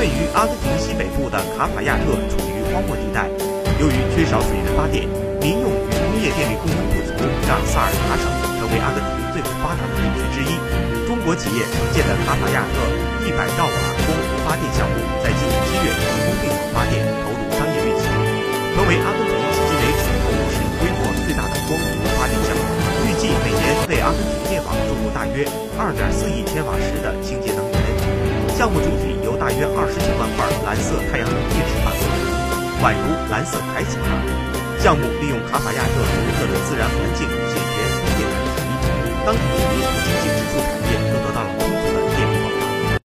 位于阿根廷西北部的卡法亚特处于荒漠地带，由于缺少水源发电，民用与工业电力供应不足，让萨尔塔省成为阿根廷最不发达的地区之一。中国企业承建的卡法亚特一百兆瓦光伏发电项目，在今年七月成功并网发电，投入商业运行，成为阿根廷迄今为止投入使用规模最大的光伏发电项目。预计每年为阿根廷电网注入大约二点四亿千瓦时的清洁能源。项目主体由大约二十九万块蓝色太阳能电池板组成，宛如蓝色铠甲。项目利用卡法亚特独特的自然环境，解决充电难题，当地居民经济支柱产业，